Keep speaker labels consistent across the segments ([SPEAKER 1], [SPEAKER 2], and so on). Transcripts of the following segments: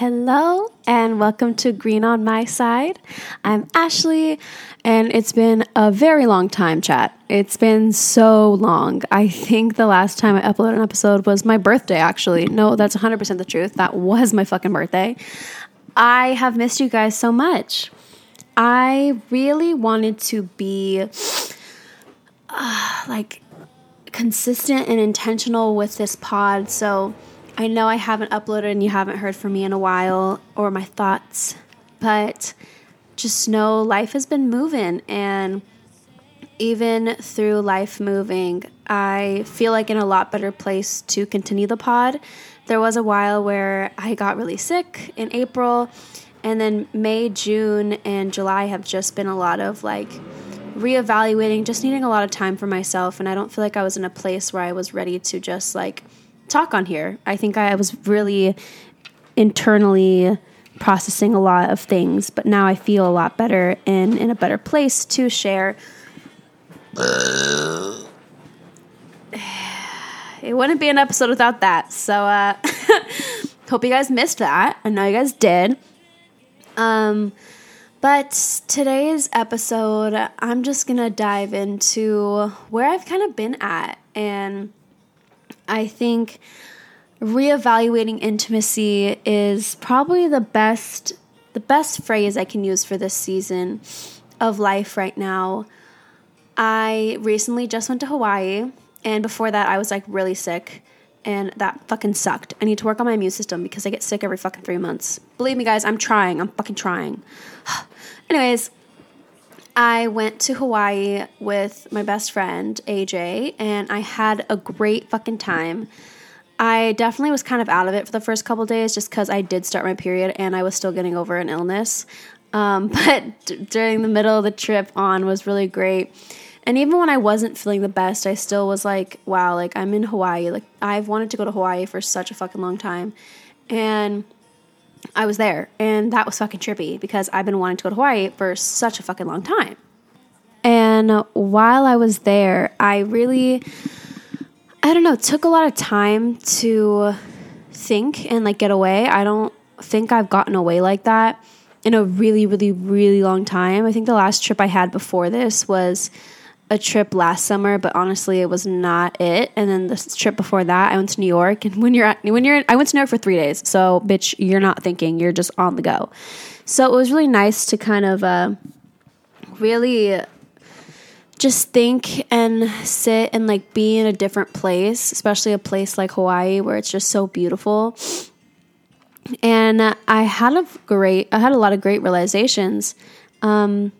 [SPEAKER 1] Hello and welcome to Green on My Side. I'm Ashley and it's been a very long time, chat. It's been so long. I think the last time I uploaded an episode was my birthday, actually. No, that's 100% the truth. That was my fucking birthday. I have missed you guys so much. I really wanted to be uh, like consistent and intentional with this pod, so I know I haven't uploaded and you haven't heard from me in a while or my thoughts, but just know life has been moving and even through life moving, I feel like in a lot better place to continue the pod. There was a while where I got really sick in April, and then May, June, and July have just been a lot of like reevaluating, just needing a lot of time for myself. And I don't feel like I was in a place where I was ready to just like talk on here. I think I was really internally processing a lot of things, but now I feel a lot better and in a better place to share. it wouldn't be an episode without that. So uh hope you guys missed that. I know you guys did. Um but today's episode, I'm just to dive into where I've kind of been at and I think reevaluating intimacy is probably the best the best phrase I can use for this season of life right now. I recently just went to Hawaii and before that I was like really sick and that fucking sucked. I need to work on my immune system because I get sick every fucking 3 months. Believe me guys, I'm trying. I'm fucking trying. Anyways, I went to Hawaii with my best friend, AJ, and I had a great fucking time. I definitely was kind of out of it for the first couple days just because I did start my period and I was still getting over an illness. Um, but d- during the middle of the trip on was really great. And even when I wasn't feeling the best, I still was like, wow, like I'm in Hawaii. Like I've wanted to go to Hawaii for such a fucking long time. And I was there, and that was fucking trippy because I've been wanting to go to Hawaii for such a fucking long time. And while I was there, I really, I don't know, took a lot of time to think and like get away. I don't think I've gotten away like that in a really, really, really long time. I think the last trip I had before this was a trip last summer, but honestly, it was not it. And then the trip before that, I went to New York. And when you're at, when you're, I went to New York for three days. So, bitch, you're not thinking, you're just on the go. So it was really nice to kind of uh, really just think and sit and like be in a different place, especially a place like Hawaii where it's just so beautiful. And I had a great, I had a lot of great realizations. Um,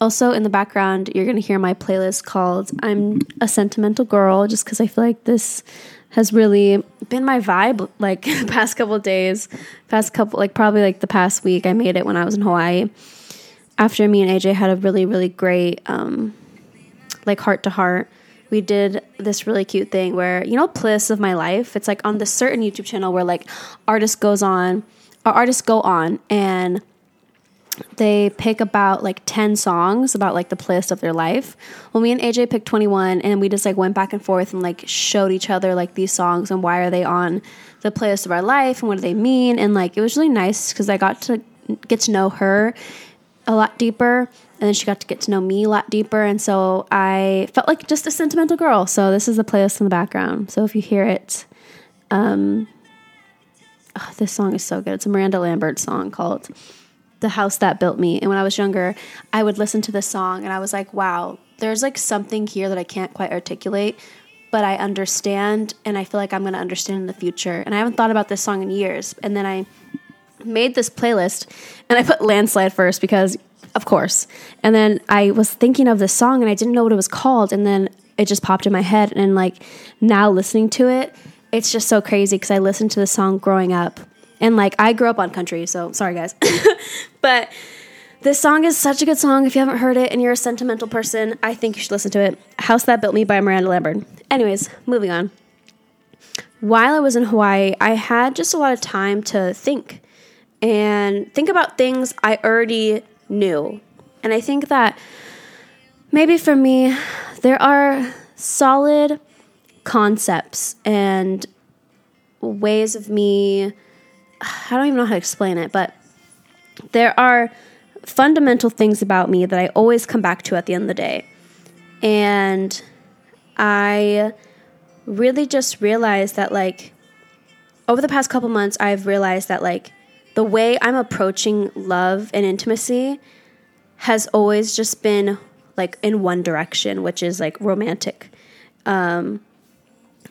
[SPEAKER 1] also, in the background, you're going to hear my playlist called I'm a Sentimental Girl, just because I feel like this has really been my vibe like the past couple days, past couple, like probably like the past week. I made it when I was in Hawaii. After me and AJ had a really, really great, um, like heart to heart, we did this really cute thing where, you know, playlists of my life, it's like on this certain YouTube channel where like artists goes on, or artists go on and they pick about like 10 songs about like the playlist of their life. Well, me and AJ picked 21 and we just like went back and forth and like showed each other like these songs and why are they on the playlist of our life and what do they mean. And like it was really nice because I got to get to know her a lot deeper and then she got to get to know me a lot deeper. And so I felt like just a sentimental girl. So this is the playlist in the background. So if you hear it, um, oh, this song is so good. It's a Miranda Lambert song called the house that built me. And when I was younger, I would listen to this song and I was like, wow, there's like something here that I can't quite articulate, but I understand and I feel like I'm going to understand in the future. And I haven't thought about this song in years. And then I made this playlist and I put Landslide first because, of course. And then I was thinking of this song and I didn't know what it was called. And then it just popped in my head. And like now listening to it, it's just so crazy because I listened to the song growing up and like I grew up on country, so sorry guys. but this song is such a good song. If you haven't heard it and you're a sentimental person, I think you should listen to it. House That Built Me by Miranda Lambert. Anyways, moving on. While I was in Hawaii, I had just a lot of time to think and think about things I already knew. And I think that maybe for me, there are solid concepts and ways of me I don't even know how to explain it, but there are fundamental things about me that I always come back to at the end of the day. And I really just realized that, like, over the past couple months, I've realized that, like, the way I'm approaching love and intimacy has always just been like in one direction, which is like romantic. Um,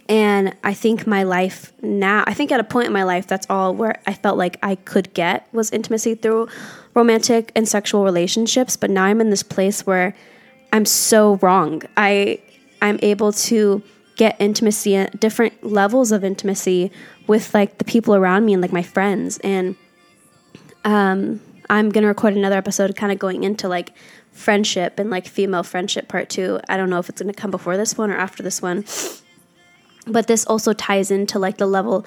[SPEAKER 1] and I think my life now, I think at a point in my life, that's all where I felt like I could get was intimacy through romantic and sexual relationships. But now I'm in this place where I'm so wrong. I I'm able to get intimacy at different levels of intimacy with like the people around me and like my friends. And um, I'm gonna record another episode kind of going into like friendship and like female friendship part two. I don't know if it's gonna come before this one or after this one. But this also ties into like the level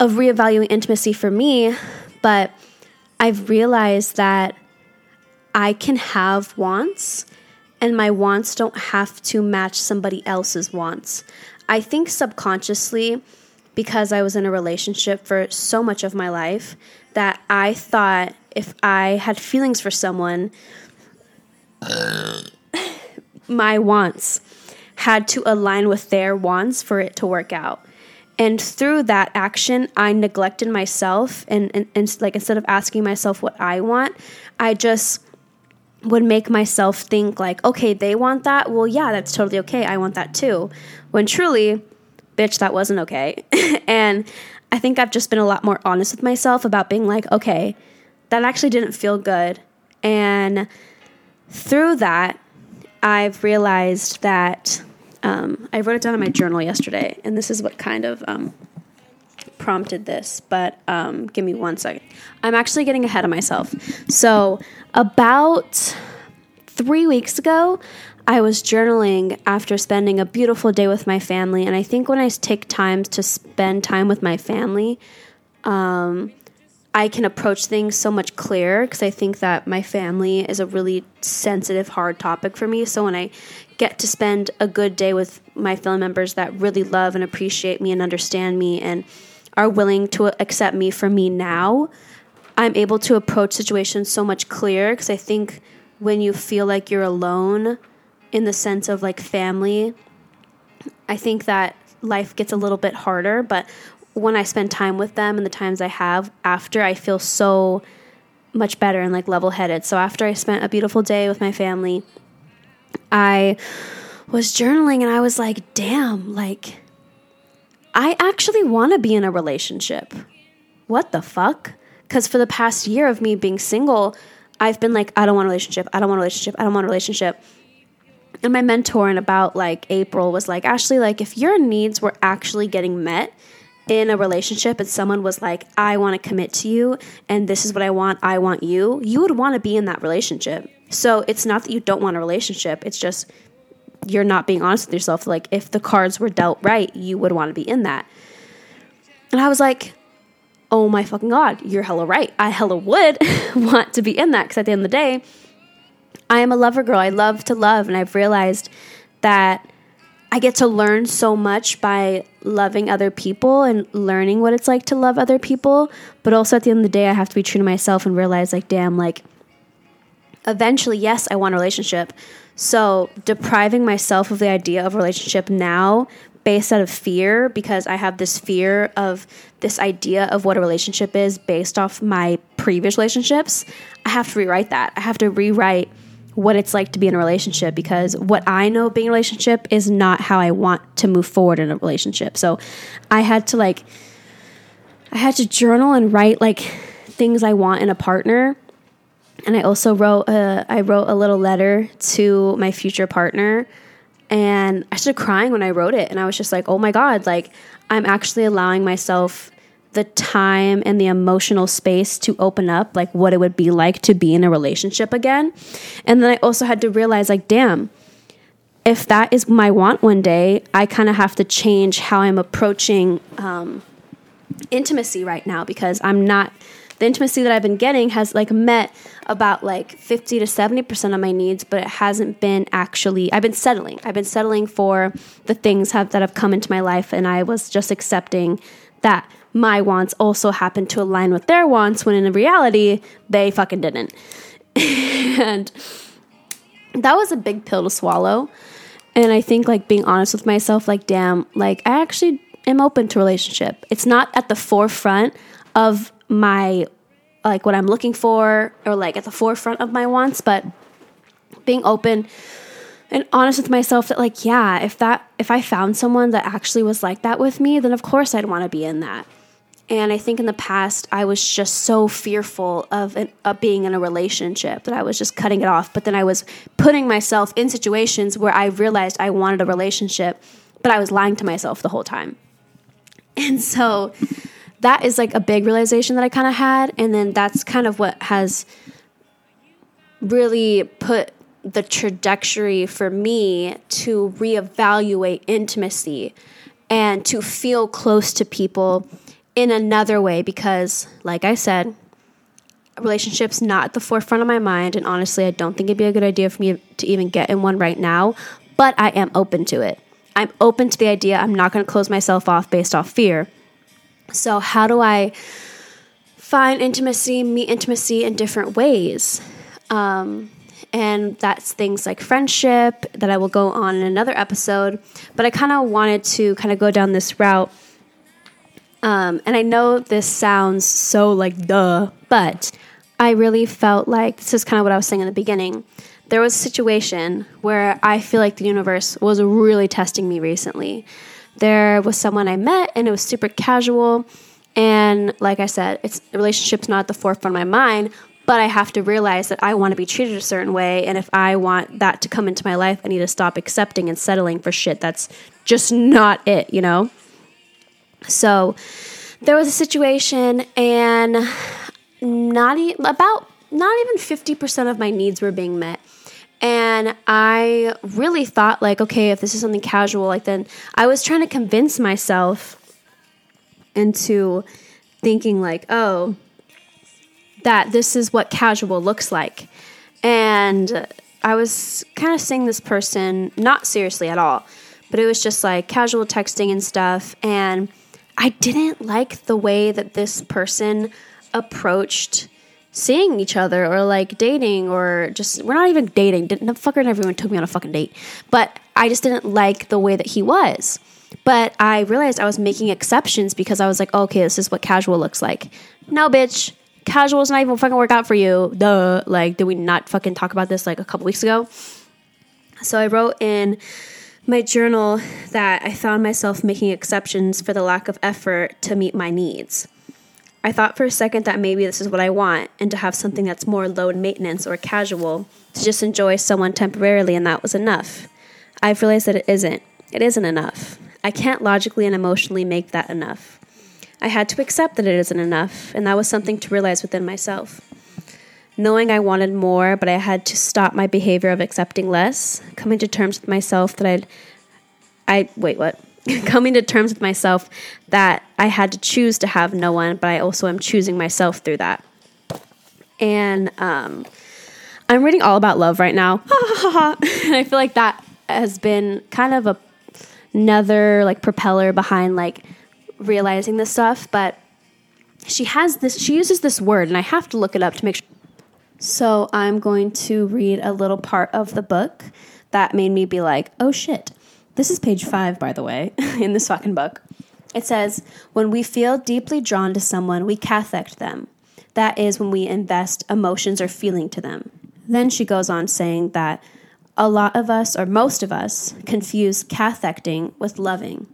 [SPEAKER 1] of reevaluating intimacy for me. But I've realized that I can have wants and my wants don't have to match somebody else's wants. I think subconsciously, because I was in a relationship for so much of my life, that I thought if I had feelings for someone, my wants had to align with their wants for it to work out. And through that action, I neglected myself. And, and, and like instead of asking myself what I want, I just would make myself think like, okay, they want that. Well, yeah, that's totally okay. I want that too. When truly, bitch, that wasn't okay. and I think I've just been a lot more honest with myself about being like, okay, that actually didn't feel good. And through that, I've realized that um, I wrote it down in my journal yesterday, and this is what kind of um, prompted this. But um, give me one second. I'm actually getting ahead of myself. So, about three weeks ago, I was journaling after spending a beautiful day with my family. And I think when I take time to spend time with my family, um, I can approach things so much clearer because I think that my family is a really sensitive, hard topic for me. So when I get to spend a good day with my family members that really love and appreciate me and understand me and are willing to accept me for me now, I'm able to approach situations so much clearer because I think when you feel like you're alone in the sense of like family, I think that life gets a little bit harder. But when I spend time with them and the times I have after, I feel so much better and like level headed. So after I spent a beautiful day with my family, I was journaling and I was like, damn, like, I actually want to be in a relationship. What the fuck? Because for the past year of me being single, I've been like, I don't want a relationship. I don't want a relationship. I don't want a relationship. And my mentor in about like April was like, Ashley, like if your needs were actually getting met in a relationship and someone was like, I want to commit to you and this is what I want, I want you, you would want to be in that relationship. So it's not that you don't want a relationship, it's just you're not being honest with yourself. Like if the cards were dealt right, you would want to be in that. And I was like, oh my fucking God, you're hella right. I hella would want to be in that because at the end of the day, I am a lover girl. I love to love. And I've realized that I get to learn so much by loving other people and learning what it's like to love other people. But also at the end of the day, I have to be true to myself and realize, like, damn, like, eventually, yes, I want a relationship. So depriving myself of the idea of a relationship now based out of fear because I have this fear of this idea of what a relationship is based off my previous relationships, I have to rewrite that. I have to rewrite what it's like to be in a relationship because what I know being a relationship is not how I want to move forward in a relationship. So I had to like I had to journal and write like things I want in a partner. And I also wrote a, I wrote a little letter to my future partner and I started crying when I wrote it and I was just like, "Oh my god, like I'm actually allowing myself the time and the emotional space to open up like what it would be like to be in a relationship again. And then I also had to realize like damn, if that is my want one day, I kind of have to change how I'm approaching um, intimacy right now because I'm not the intimacy that I've been getting has like met about like 50 to 70% of my needs, but it hasn't been actually, I've been settling. I've been settling for the things have, that have come into my life, and I was just accepting that my wants also happened to align with their wants when in reality they fucking didn't. and that was a big pill to swallow. And I think like being honest with myself, like, damn, like I actually am open to relationship. It's not at the forefront of my like what I'm looking for or like at the forefront of my wants, but being open and honest with myself that like yeah, if that if I found someone that actually was like that with me, then of course I'd want to be in that. And I think in the past, I was just so fearful of, an, of being in a relationship that I was just cutting it off. But then I was putting myself in situations where I realized I wanted a relationship, but I was lying to myself the whole time. And so that is like a big realization that I kind of had. And then that's kind of what has really put the trajectory for me to reevaluate intimacy and to feel close to people in another way because, like I said, relationships not at the forefront of my mind and honestly i don't think it'd be a good idea for me to even get in one right now but i am open to it i'm open to the idea i'm not going to close myself off based off fear so how do i find intimacy meet intimacy in different ways um, and that's things like friendship that i will go on in another episode but i kind of wanted to kind of go down this route um, and I know this sounds so like duh, but I really felt like this is kind of what I was saying in the beginning. There was a situation where I feel like the universe was really testing me recently. There was someone I met and it was super casual. And like I said, it's relationship's not at the forefront of my mind, but I have to realize that I want to be treated a certain way. And if I want that to come into my life, I need to stop accepting and settling for shit that's just not it, you know? So there was a situation, and not e- about not even 50% of my needs were being met. And I really thought, like, okay, if this is something casual, like, then I was trying to convince myself into thinking, like, oh, that this is what casual looks like. And I was kind of seeing this person, not seriously at all, but it was just like casual texting and stuff. And I didn't like the way that this person approached seeing each other or like dating or just we're not even dating. Didn't the fucker never even took me on a fucking date. But I just didn't like the way that he was. But I realized I was making exceptions because I was like, okay, this is what casual looks like. No, bitch, casual's not even fucking work out for you. Duh. Like, did we not fucking talk about this like a couple weeks ago? So I wrote in my journal that I found myself making exceptions for the lack of effort to meet my needs. I thought for a second that maybe this is what I want and to have something that's more low maintenance or casual, to just enjoy someone temporarily and that was enough. I've realized that it isn't. It isn't enough. I can't logically and emotionally make that enough. I had to accept that it isn't enough, and that was something to realize within myself knowing I wanted more, but I had to stop my behavior of accepting less, coming to terms with myself that I'd, I, wait, what? coming to terms with myself that I had to choose to have no one, but I also am choosing myself through that. And um, I'm reading all about love right now. and I feel like that has been kind of a, another like propeller behind like realizing this stuff, but she has this she uses this word and I have to look it up to make sure so I'm going to read a little part of the book that made me be like, oh shit. This is page five, by the way, in this fucking book. It says, when we feel deeply drawn to someone, we cathect them. That is when we invest emotions or feeling to them. Then she goes on saying that a lot of us, or most of us, confuse cathecting with loving.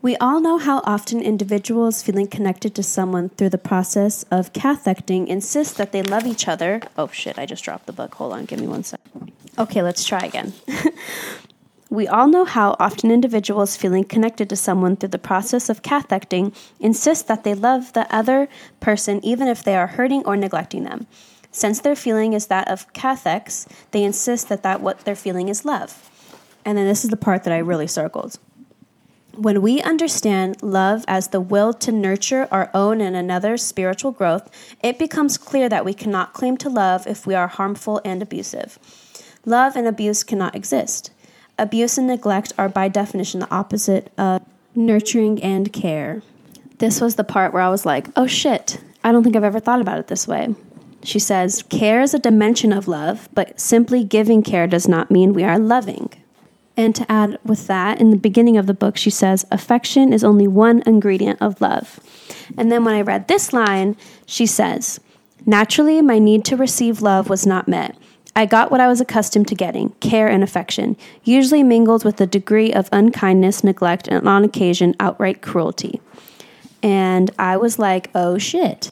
[SPEAKER 1] We all know how often individuals feeling connected to someone through the process of cathecting insist that they love each other. Oh shit, I just dropped the book. Hold on, give me one sec. Okay, let's try again. we all know how often individuals feeling connected to someone through the process of cathecting insist that they love the other person even if they are hurting or neglecting them. Since their feeling is that of cathex, they insist that, that what they're feeling is love. And then this is the part that I really circled. When we understand love as the will to nurture our own and another's spiritual growth, it becomes clear that we cannot claim to love if we are harmful and abusive. Love and abuse cannot exist. Abuse and neglect are by definition the opposite of nurturing and care. this was the part where I was like, oh shit, I don't think I've ever thought about it this way. She says, Care is a dimension of love, but simply giving care does not mean we are loving. And to add with that, in the beginning of the book, she says, Affection is only one ingredient of love. And then when I read this line, she says, Naturally, my need to receive love was not met. I got what I was accustomed to getting care and affection, usually mingled with a degree of unkindness, neglect, and on occasion, outright cruelty. And I was like, oh shit.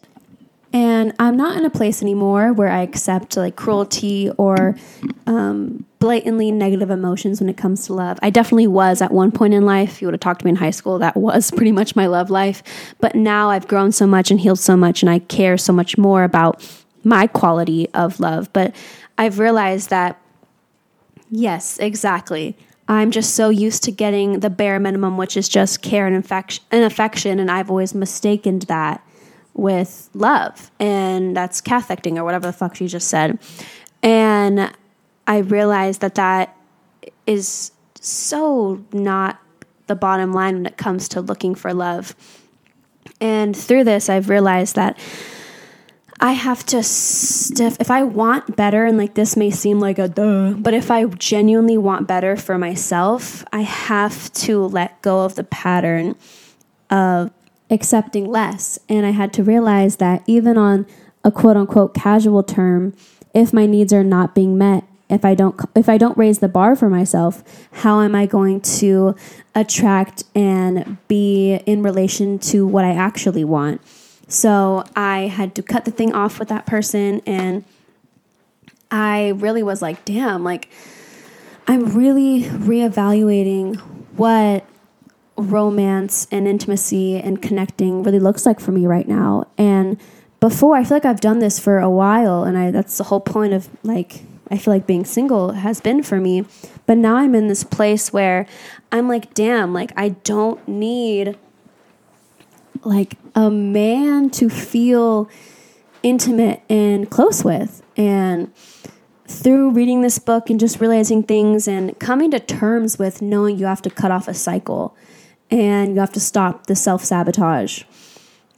[SPEAKER 1] And I'm not in a place anymore where I accept like cruelty or um, blatantly negative emotions when it comes to love. I definitely was at one point in life. If you would have talked to me in high school, that was pretty much my love life. But now I've grown so much and healed so much, and I care so much more about my quality of love. But I've realized that, yes, exactly. I'm just so used to getting the bare minimum, which is just care and affection, and affection, and I've always mistaken that with love, and that's cathecting or whatever the fuck she just said. And I realized that that is so not the bottom line when it comes to looking for love. And through this, I've realized that I have to stiff if I want better and like this may seem like a duh, but if I genuinely want better for myself, I have to let go of the pattern of accepting less. And I had to realize that even on a quote unquote casual term, if my needs are not being met, if I don't if I don't raise the bar for myself, how am I going to attract and be in relation to what I actually want? So I had to cut the thing off with that person. And I really was like, damn, like, I'm really reevaluating what romance and intimacy and connecting really looks like for me right now. And before, I feel like I've done this for a while, and I that's the whole point of like I feel like being single has been for me. But now I'm in this place where I'm like, damn, like I don't need like a man to feel intimate and close with. And through reading this book and just realizing things and coming to terms with knowing you have to cut off a cycle and you have to stop the self sabotage.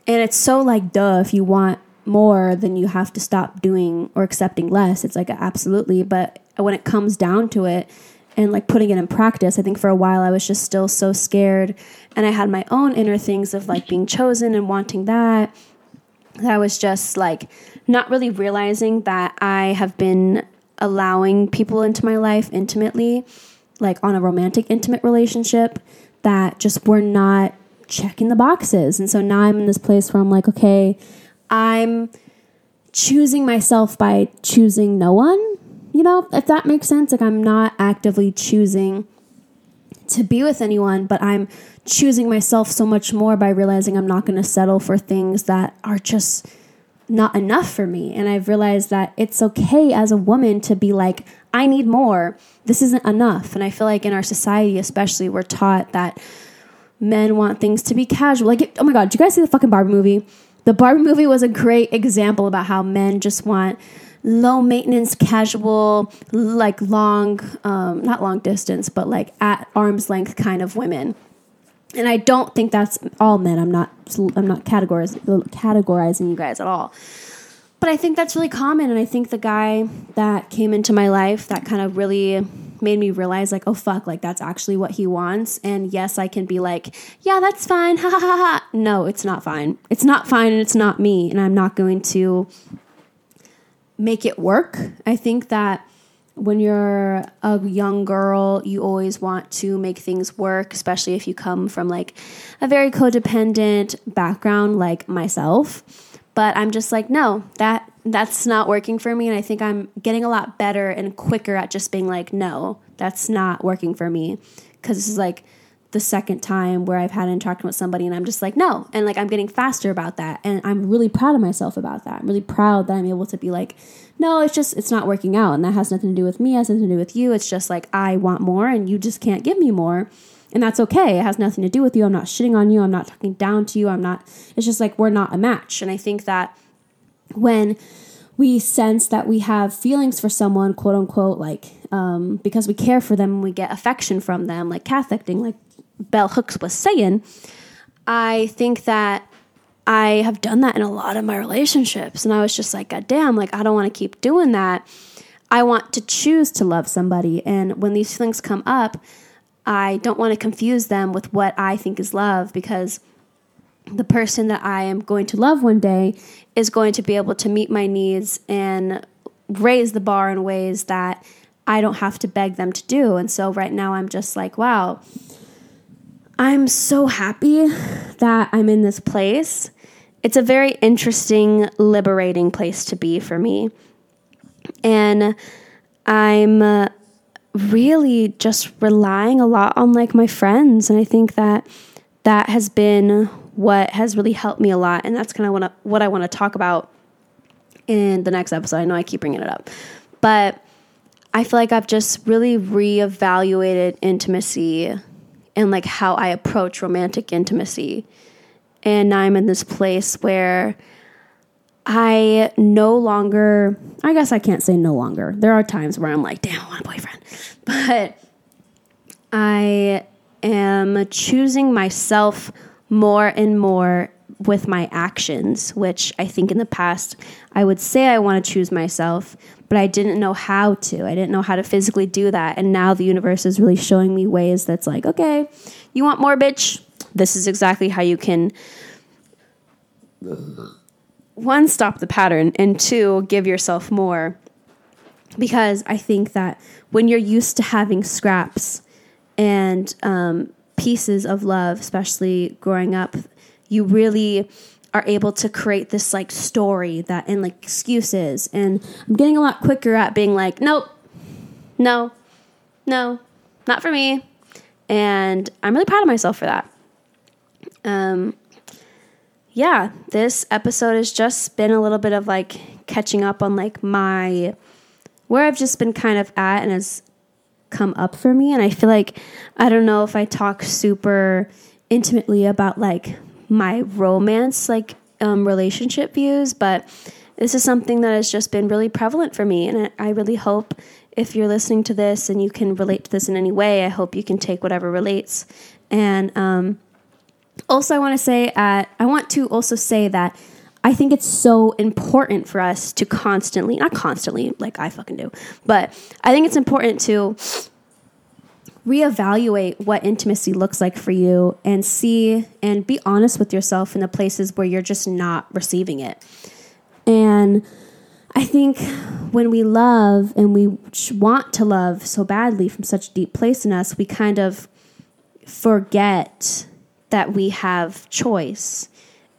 [SPEAKER 1] And it's so like, duh, if you want more, then you have to stop doing or accepting less. It's like, absolutely. But when it comes down to it, and like putting it in practice. I think for a while I was just still so scared and I had my own inner things of like being chosen and wanting that. That I was just like not really realizing that I have been allowing people into my life intimately, like on a romantic, intimate relationship that just were not checking the boxes. And so now I'm in this place where I'm like, okay, I'm choosing myself by choosing no one you know, if that makes sense, like I'm not actively choosing to be with anyone, but I'm choosing myself so much more by realizing I'm not going to settle for things that are just not enough for me. And I've realized that it's okay as a woman to be like, I need more. This isn't enough. And I feel like in our society, especially, we're taught that men want things to be casual. Like, oh my God, did you guys see the fucking Barbie movie? The Barbie movie was a great example about how men just want low maintenance, casual, like long, um, not long distance, but like at arm's length kind of women. And I don't think that's all men. I'm not. I'm not categorizing categorizing you guys at all. But I think that's really common. And I think the guy that came into my life that kind of really made me realize like oh fuck like that's actually what he wants and yes i can be like yeah that's fine ha ha ha no it's not fine it's not fine and it's not me and i'm not going to make it work. I think that when you're a young girl, you always want to make things work, especially if you come from like a very codependent background like myself. But I'm just like, no, that that's not working for me and I think I'm getting a lot better and quicker at just being like, no, that's not working for me cuz this is like the second time where I've had an interaction with somebody and I'm just like, no. And like I'm getting faster about that. And I'm really proud of myself about that. I'm really proud that I'm able to be like, no, it's just, it's not working out. And that has nothing to do with me, has nothing to do with you. It's just like, I want more and you just can't give me more. And that's okay. It has nothing to do with you. I'm not shitting on you. I'm not talking down to you. I'm not, it's just like we're not a match. And I think that when we sense that we have feelings for someone, quote unquote, like um, because we care for them we get affection from them, like cathecting, like Bell Hooks was saying, I think that I have done that in a lot of my relationships. And I was just like, God damn, like, I don't want to keep doing that. I want to choose to love somebody. And when these things come up, I don't want to confuse them with what I think is love because the person that I am going to love one day is going to be able to meet my needs and raise the bar in ways that I don't have to beg them to do. And so right now I'm just like, wow, I'm so happy that I'm in this place. It's a very interesting, liberating place to be for me. And I'm uh, really just relying a lot on like my friends. And I think that that has been what has really helped me a lot. And that's kind of what, what I want to talk about in the next episode. I know I keep bringing it up, but I feel like I've just really reevaluated intimacy and like how I approach romantic intimacy. And now I'm in this place where I no longer, I guess I can't say no longer. There are times where I'm like, damn, I want a boyfriend. But I am choosing myself more and more with my actions, which I think in the past I would say I want to choose myself, but I didn't know how to. I didn't know how to physically do that. And now the universe is really showing me ways that's like, okay, you want more, bitch? This is exactly how you can one, stop the pattern, and two, give yourself more. Because I think that when you're used to having scraps and um, pieces of love, especially growing up, you really are able to create this like story that and like excuses. And I'm getting a lot quicker at being like, nope, no, no, not for me. And I'm really proud of myself for that. Um, yeah, this episode has just been a little bit of like catching up on like my where I've just been kind of at and has come up for me. And I feel like I don't know if I talk super intimately about like my romance like um, relationship views, but this is something that has just been really prevalent for me. And I really hope if you're listening to this and you can relate to this in any way, I hope you can take whatever relates and um, also, I want to say, uh, I want to also say that I think it's so important for us to constantly, not constantly, like I fucking do, but I think it's important to reevaluate what intimacy looks like for you and see and be honest with yourself in the places where you're just not receiving it. And I think when we love and we want to love so badly from such a deep place in us, we kind of forget that we have choice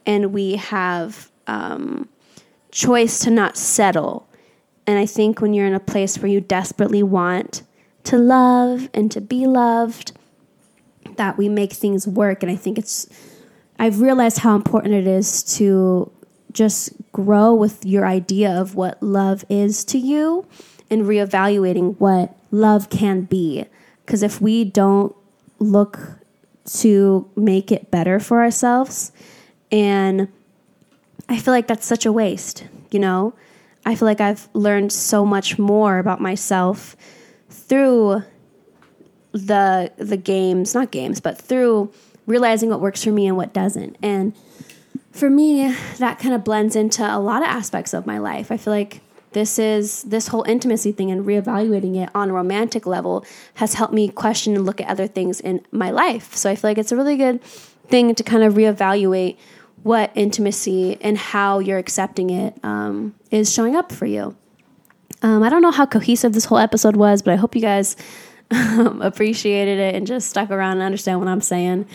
[SPEAKER 1] and we have um, choice to not settle. And I think when you're in a place where you desperately want to love and to be loved, that we make things work. And I think it's, I've realized how important it is to just grow with your idea of what love is to you and reevaluating what love can be. Because if we don't look to make it better for ourselves. And I feel like that's such a waste, you know? I feel like I've learned so much more about myself through the the games, not games, but through realizing what works for me and what doesn't. And for me, that kind of blends into a lot of aspects of my life. I feel like this is this whole intimacy thing and reevaluating it on a romantic level has helped me question and look at other things in my life. So I feel like it's a really good thing to kind of reevaluate what intimacy and how you're accepting it um, is showing up for you. Um, I don't know how cohesive this whole episode was, but I hope you guys um, appreciated it and just stuck around and understand what I'm saying.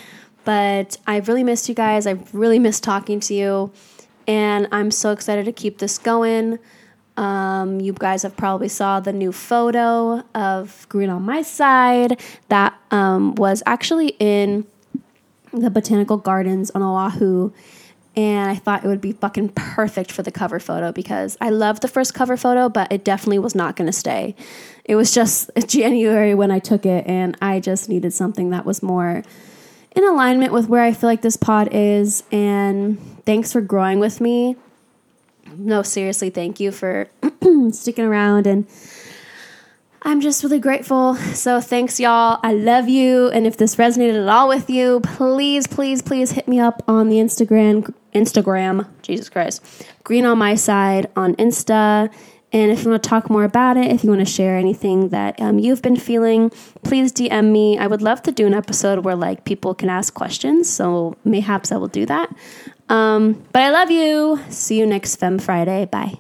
[SPEAKER 1] But I've really missed you guys. I've really missed talking to you. And I'm so excited to keep this going. Um, you guys have probably saw the new photo of Green on My Side that um, was actually in the botanical gardens on Oahu. And I thought it would be fucking perfect for the cover photo because I loved the first cover photo, but it definitely was not going to stay. It was just January when I took it, and I just needed something that was more in alignment with where I feel like this pod is. And thanks for growing with me no, seriously, thank you for sticking around. And I'm just really grateful. So thanks, y'all. I love you. And if this resonated at all with you, please, please, please hit me up on the Instagram. Instagram, Jesus Christ, Green on my side on Insta. And if you want to talk more about it, if you want to share anything that um, you've been feeling, please DM me. I would love to do an episode where like people can ask questions. So mayhaps I will do that. Um, but I love you. See you next Fem Friday. Bye.